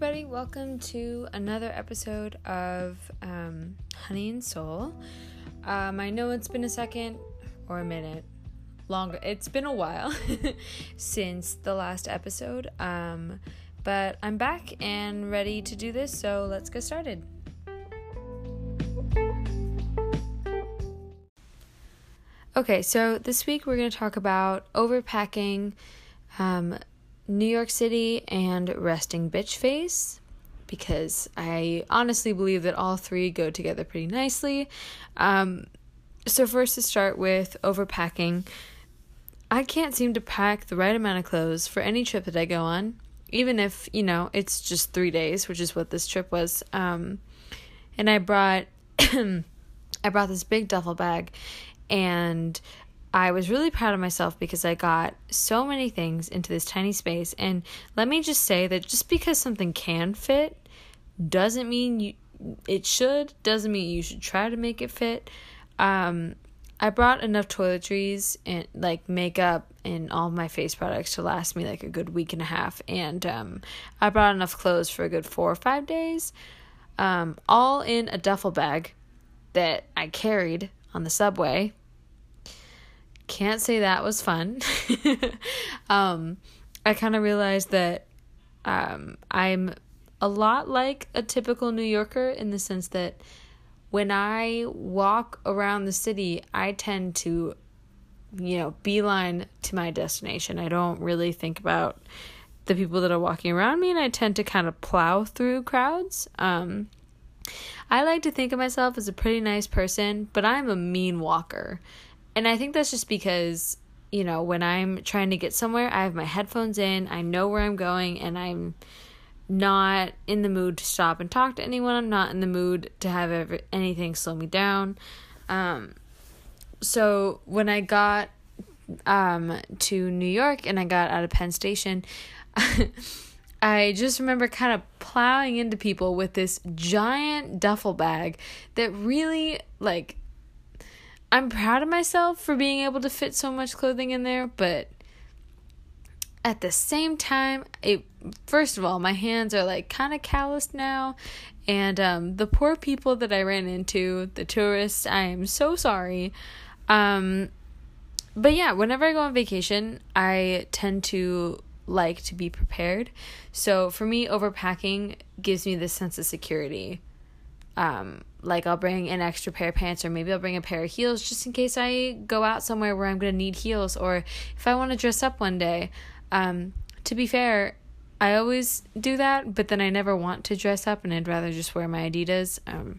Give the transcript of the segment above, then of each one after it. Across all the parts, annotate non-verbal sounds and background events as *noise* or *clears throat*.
everybody. Welcome to another episode of um, Honey and Soul. Um, I know it's been a second or a minute, longer. It's been a while *laughs* since the last episode, um, but I'm back and ready to do this, so let's get started. Okay, so this week we're going to talk about overpacking. New York City and resting bitch face because I honestly believe that all three go together pretty nicely. Um, so, first to start with overpacking, I can't seem to pack the right amount of clothes for any trip that I go on, even if, you know, it's just three days, which is what this trip was. Um, and I brought. *clears throat* I brought this big duffel bag and I was really proud of myself because I got so many things into this tiny space. And let me just say that just because something can fit doesn't mean you it should, doesn't mean you should try to make it fit. Um, I brought enough toiletries and like makeup and all my face products to last me like a good week and a half. And um, I brought enough clothes for a good four or five days, um, all in a duffel bag that I carried on the subway can't say that was fun. *laughs* um, I kind of realized that um, I'm a lot like a typical New Yorker in the sense that when I walk around the city, I tend to, you know, beeline to my destination. I don't really think about the people that are walking around me, and I tend to kind of plow through crowds. Um, I like to think of myself as a pretty nice person, but I'm a mean walker. And I think that's just because, you know, when I'm trying to get somewhere, I have my headphones in, I know where I'm going, and I'm not in the mood to stop and talk to anyone. I'm not in the mood to have ever, anything slow me down. Um, so when I got um, to New York and I got out of Penn Station, *laughs* I just remember kind of plowing into people with this giant duffel bag that really like I'm proud of myself for being able to fit so much clothing in there, but at the same time, it first of all, my hands are like kind of calloused now, and um, the poor people that I ran into, the tourists, I am so sorry. Um, but yeah, whenever I go on vacation, I tend to like to be prepared. So for me, overpacking gives me this sense of security um, like I'll bring an extra pair of pants or maybe I'll bring a pair of heels just in case I go out somewhere where I'm going to need heels or if I want to dress up one day. Um, to be fair, I always do that, but then I never want to dress up and I'd rather just wear my Adidas. Um,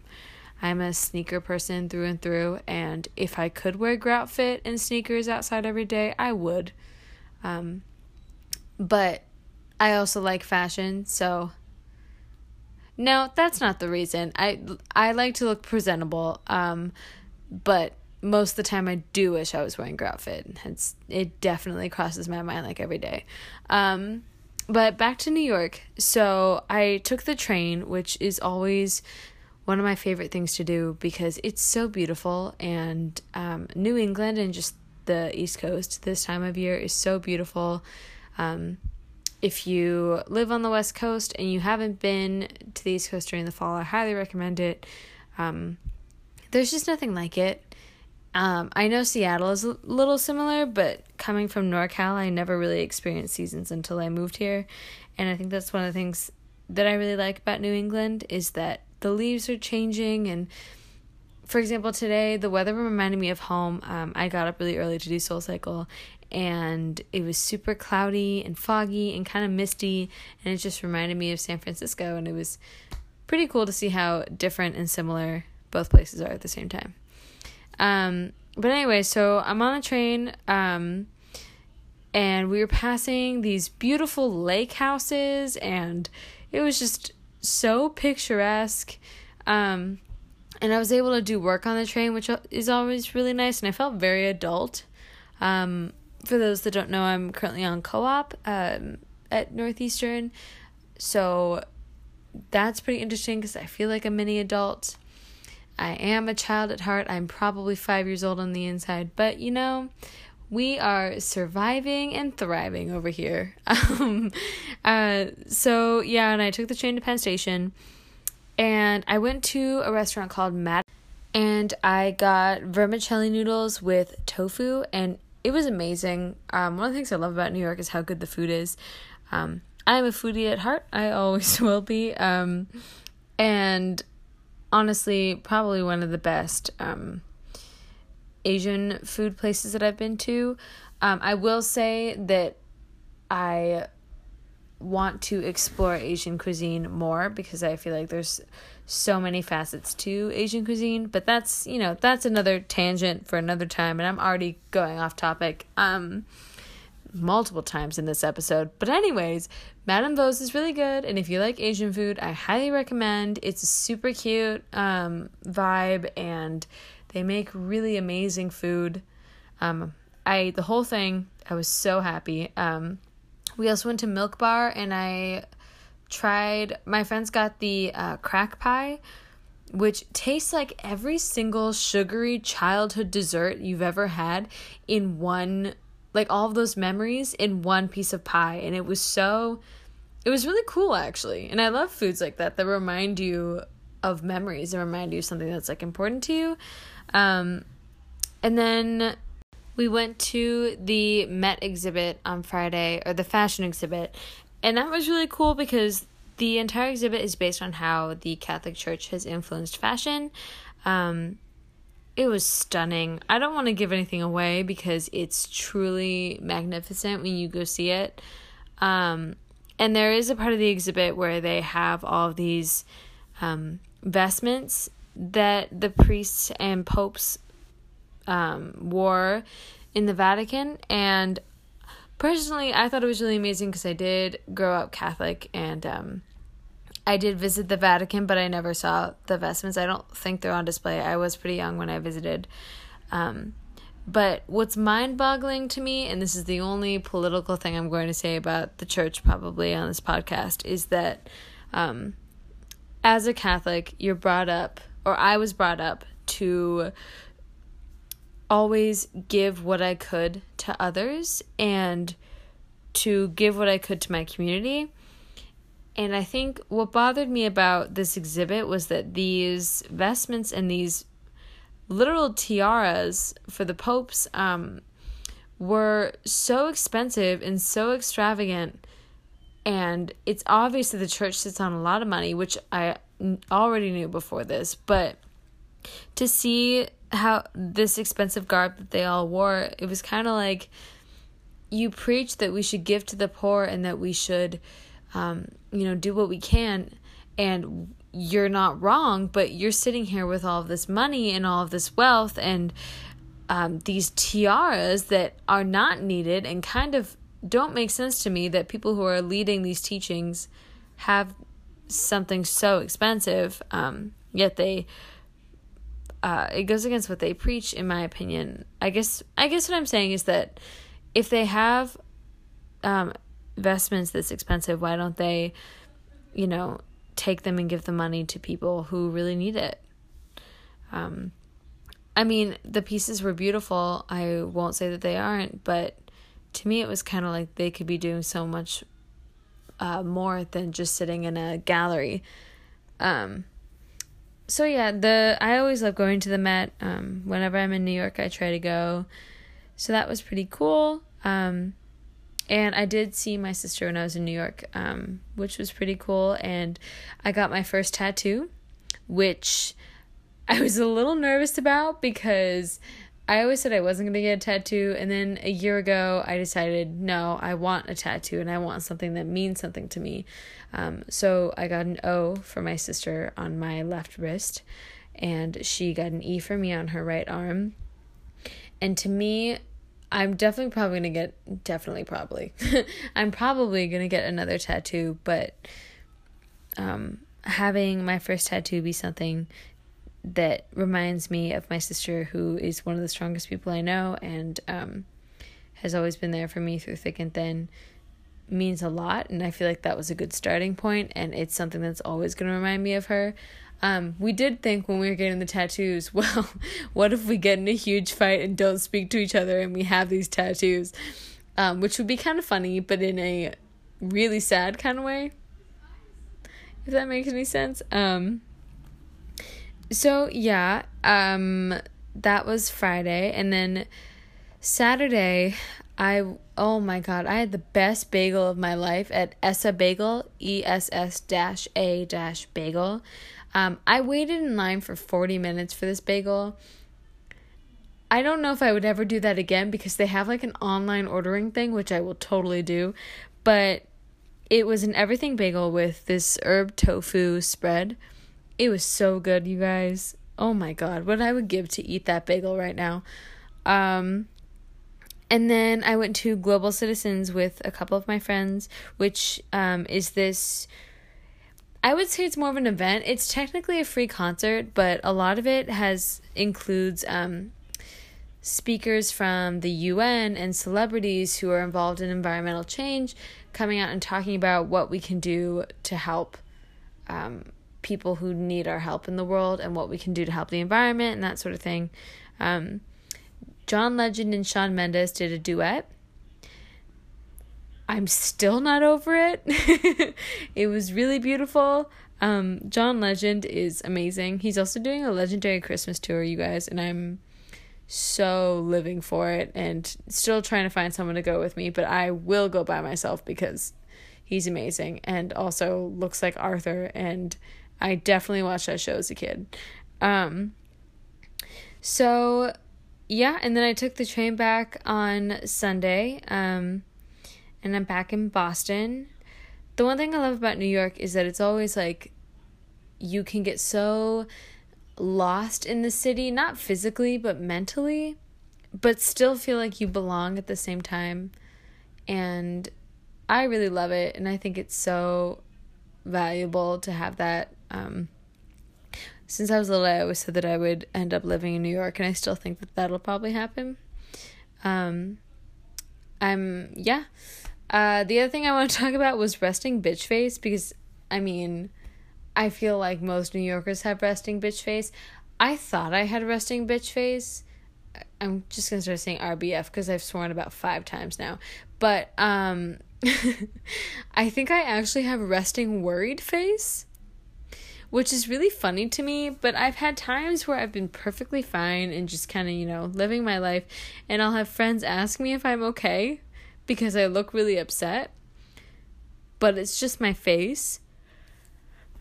I'm a sneaker person through and through, and if I could wear grout fit and sneakers outside every day, I would. Um, but I also like fashion, so no, that's not the reason. I I like to look presentable. Um, but most of the time I do wish I was wearing grout fit. It's it definitely crosses my mind like every day. Um, but back to New York. So I took the train, which is always one of my favorite things to do because it's so beautiful and um, New England and just the East Coast this time of year is so beautiful. Um, if you live on the West Coast and you haven't been to the East Coast during the fall, I highly recommend it. Um, there's just nothing like it. Um, I know Seattle is a little similar, but coming from NorCal, I never really experienced seasons until I moved here. And I think that's one of the things that I really like about New England is that the leaves are changing. And for example, today, the weather reminded me of home. Um, I got up really early to do SoulCycle, and it was super cloudy and foggy and kind of misty and it just reminded me of San Francisco and it was pretty cool to see how different and similar both places are at the same time. Um, but anyway, so I'm on a train um, and we were passing these beautiful lake houses and it was just so picturesque. Um, and I was able to do work on the train, which is always really nice, and I felt very adult. Um, for those that don't know, I'm currently on co op um, at Northeastern. So that's pretty interesting because I feel like a mini adult. I am a child at heart. I'm probably five years old on the inside, but you know, we are surviving and thriving over here. *laughs* Um, uh, so yeah, and I took the train to Penn Station, and I went to a restaurant called Matt, and I got vermicelli noodles with tofu, and it was amazing. Um, one of the things I love about New York is how good the food is. Um, I'm a foodie at heart. I always *laughs* will be. Um, and honestly, probably one of the best um, Asian food places that I've been to. Um, I will say that I want to explore Asian cuisine more because I feel like there's so many facets to Asian cuisine, but that's, you know, that's another tangent for another time and I'm already going off topic um multiple times in this episode. But anyways, Madame Vo's is really good and if you like Asian food, I highly recommend. It's a super cute um vibe and they make really amazing food. Um I ate the whole thing, I was so happy. Um we also went to Milk Bar and I tried, my friends got the uh, crack pie, which tastes like every single sugary childhood dessert you've ever had in one, like all of those memories in one piece of pie. And it was so, it was really cool actually. And I love foods like that that remind you of memories and remind you of something that's like important to you. Um, and then we went to the Met exhibit on Friday, or the fashion exhibit, and that was really cool because the entire exhibit is based on how the Catholic Church has influenced fashion. Um, it was stunning. I don't want to give anything away because it's truly magnificent when you go see it. Um, and there is a part of the exhibit where they have all of these um, vestments that the priests and popes um, wore in the Vatican. And personally, I thought it was really amazing because I did grow up Catholic and um, I did visit the Vatican, but I never saw the vestments. I don't think they're on display. I was pretty young when I visited. Um, but what's mind boggling to me, and this is the only political thing I'm going to say about the church probably on this podcast, is that um, as a Catholic, you're brought up, or I was brought up to always give what I could to others and to give what I could to my community. And I think what bothered me about this exhibit was that these vestments and these literal tiaras for the popes um, were so expensive and so extravagant. And it's obvious that the church sits on a lot of money, which I already knew before this, but to see how this expensive garb that they all wore, it was kind of like you preach that we should give to the poor and that we should, um, you know, do what we can. And you're not wrong, but you're sitting here with all of this money and all of this wealth and um, these tiaras that are not needed and kind of don't make sense to me that people who are leading these teachings have something so expensive, um, yet they uh, it goes against what they preach in my opinion. I guess i guess what i'm saying is that if they have um, vestments that's expensive why don't they you know take them and give the money to people who really need it? Um, i mean the pieces were beautiful. I won't say that they aren't but to me it was kind of like they could be doing so much uh, more than just sitting in a gallery. Um, so yeah, the I always love going to the Met. Um, whenever I'm in New York, I try to go. So that was pretty cool. Um, and I did see my sister when I was in New York, um, which was pretty cool. And I got my first tattoo, which I was a little nervous about because I always said I wasn't going to get a tattoo. And then a year ago, I decided, no, I want a tattoo and I want something that means something to me. Um, so I got an O for my sister on my left wrist, and she got an E for me on her right arm. And to me, I'm definitely probably going to get, definitely probably, *laughs* I'm probably going to get another tattoo, but um, having my first tattoo be something that reminds me of my sister, who is one of the strongest people I know and um, has always been there for me through thick and thin, means a lot. And I feel like that was a good starting point, and it's something that's always going to remind me of her. Um, we did think when we were getting the tattoos, *laughs* well, what if we get in a huge fight and don't speak to each other and we have these tattoos? Um, which would be kind of funny, but in a really sad kind of way. If that makes any sense. Um so yeah, um that was Friday and then Saturday I oh my god, I had the best bagel of my life at Ess-a-Bagel, E S S dash A dash bagel. Um I waited in line for 40 minutes for this bagel. I don't know if I would ever do that again because they have like an online ordering thing, which I will totally do. But it was an everything bagel with this herb tofu spread. It was so good, you guys. Oh my god, what I would give to eat that bagel right now. Um, and then I went to Global Citizens with a couple of my friends, which um, is this. I would say it's more of an event. It's technically a free concert, but a lot of it has includes um, speakers from the UN and celebrities who are involved in environmental change coming out and talking about what we can do to help um, people who need our help in the world and what we can do to help the environment and that sort of thing. Um, John Legend and Shawn Mendes did a duet. I'm still not over it. *laughs* it was really beautiful. Um, John Legend is amazing. He's also doing a legendary Christmas tour, you guys, and I'm so living for it and still trying to find someone to go with me, but I will go by myself because he's amazing and also looks like Arthur and I definitely watched that show as a kid. Um so yeah, and then I took the train back on Sunday. Um and I'm back in Boston. The one thing I love about New York is that it's always like you can get so lost in the city, not physically, but mentally, but still feel like you belong at the same time. And I really love it, and I think it's so valuable to have that. Um, since I was little, I always said that I would end up living in New York, and I still think that that'll probably happen. Um, I'm, yeah. Uh, the other thing I want to *laughs* talk about was resting bitch face because, I mean, I feel like most New Yorkers have resting bitch face. I thought I had resting bitch face. I'm just gonna start saying RBF because I've sworn about five times now. But um *laughs* I think I actually have resting worried face. Which is really funny to me, but I've had times where I've been perfectly fine and just kind of, you know, living my life, and I'll have friends ask me if I'm okay because I look really upset. But it's just my face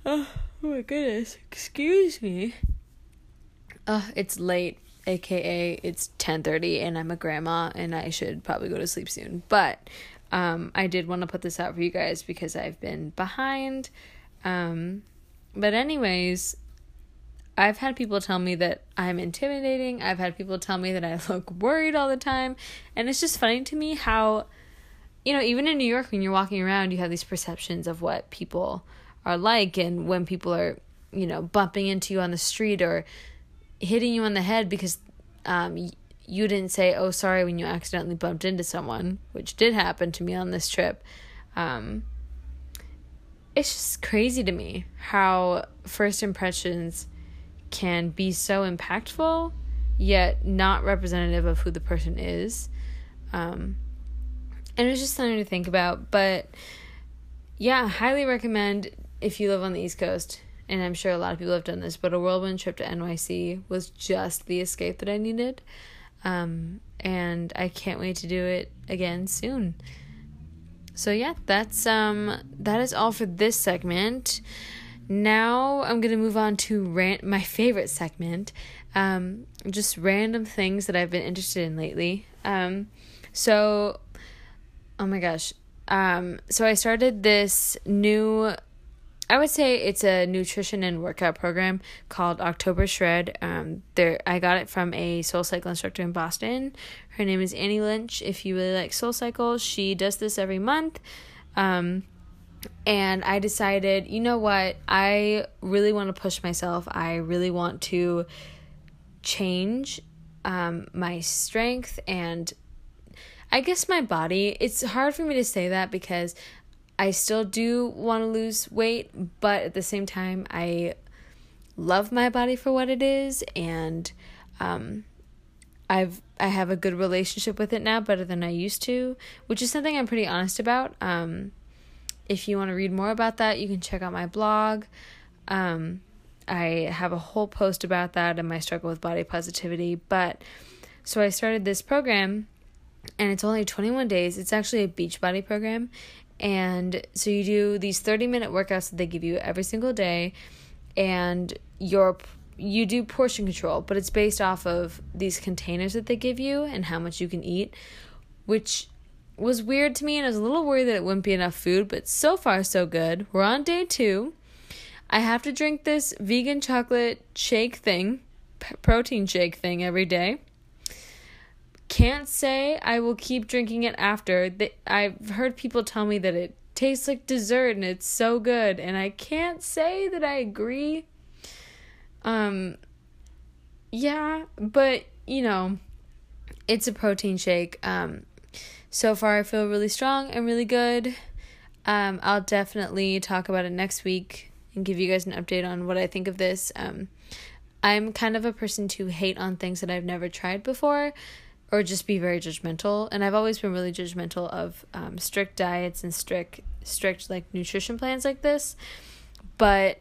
Oh, oh my goodness. Excuse me. Uh, it's late, aka it's 10:30 and I'm a grandma and I should probably go to sleep soon. But um I did want to put this out for you guys because I've been behind. Um but anyways, I've had people tell me that I'm intimidating. I've had people tell me that I *laughs* look worried all the time. And it's just funny to me how, you know, even in New York, when you're walking around, you have these perceptions of what people are like and when people are you know bumping into you on the street or hitting you on the head because um you didn't say oh sorry when you accidentally bumped into someone which did happen to me on this trip um it's just crazy to me how first impressions can be so impactful yet not representative of who the person is um and it's just something to think about but yeah highly recommend if you live on the East Coast, and I'm sure a lot of people have done this, but a whirlwind trip to NYC was just the escape that I needed. Um, and I can't wait to do it again soon. So yeah, that's um that is all for this segment. Now I'm gonna move on to rant my favorite segment, um, just random things that I've been interested in lately. Um, so, oh my gosh, um, so I started this new I would say it's a nutrition and workout program called October Shred. Um, there I got it from a SoulCycle instructor in Boston. Her name is Annie Lynch. If you really like SoulCycle, she does this every month. Um, and I decided, you know what? I really want to push myself. I really want to change um, my strength and I guess my body. It's hard for me to say that because I still do want to lose weight, but at the same time, I love my body for what it is, and um, I've I have a good relationship with it now, better than I used to, which is something I'm pretty honest about. Um, if you want to read more about that, you can check out my blog. Um, I have a whole post about that and my struggle with body positivity. But so I started this program and it's only 21 days. It's actually a Beachbody program. And so you do these 30 minute workouts that they give you every single day and your you do portion control, but it's based off of these containers that they give you and how much you can eat, which was weird to me and I was a little worried that it wouldn't be enough food, but so far so good. We're on day 2. I have to drink this vegan chocolate shake thing, p- protein shake thing every day. Can't say I will keep drinking it after. I've heard people tell me that it tastes like dessert and it's so good, and I can't say that I agree. Um, yeah, but you know, it's a protein shake. Um, so far I feel really strong and really good. Um, I'll definitely talk about it next week and give you guys an update on what I think of this. Um, I'm kind of a person to hate on things that I've never tried before or just be very judgmental. And I've always been really judgmental of um, strict diets and strict strict like nutrition plans like this. But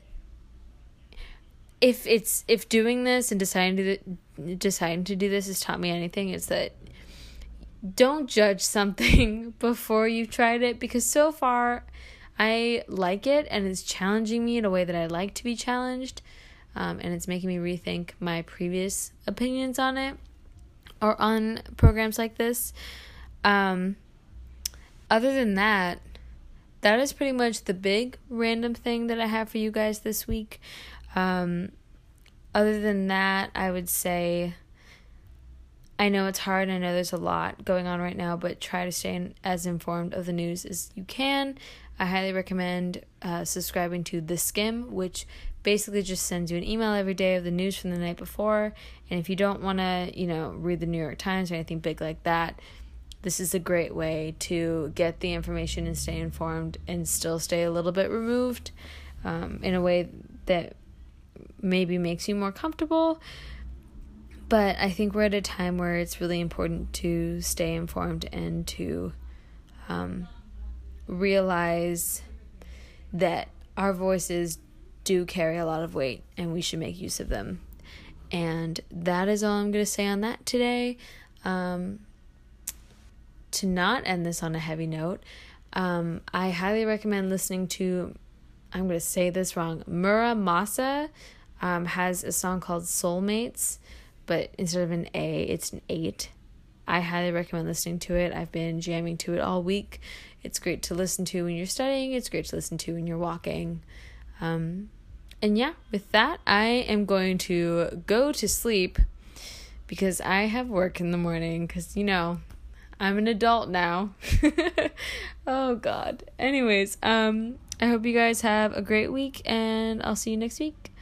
if it's if doing this and deciding to deciding to do this has taught me anything it's that don't judge something *laughs* before you've tried it. Because so far I like it and it's challenging me in a way that I like to be challenged. Um, and it's making me rethink my previous opinions on it or on programs like this. Um, other than that, that is pretty much the big random thing that I have for you guys this week. Um, other than that, I would say I know it's hard. I know there's a lot going on right now, but try to stay in, as informed of the news as you can. I highly recommend uh, subscribing to The Skimm, which basically just sends you an email every day of the news from the night before. And if you don't want to, you know, read the New York Times or anything big like that, this is a great way to get the information and stay informed and still stay a little bit removed um, in a way that maybe makes you more comfortable. But I think we're at a time where it's really important to stay informed and to um, realize that our voices do carry a lot of weight and we should make use of them. And that is all I'm going to say on that today. Um, to not end this on a heavy note, um, I highly recommend listening to, I'm going to say this wrong, Mura Masa um, has a song called Soulmates, but instead of an A, it's an 8. I highly recommend listening to it. I've been jamming to it all week. It's great to listen to when you're studying, it's great to listen to when you're walking. Um, and yeah, with that, I am going to go to sleep because I have work in the morning because, you know, I'm an adult now. *laughs* oh god. Anyways, um I hope you guys have a great week and I'll see you next week.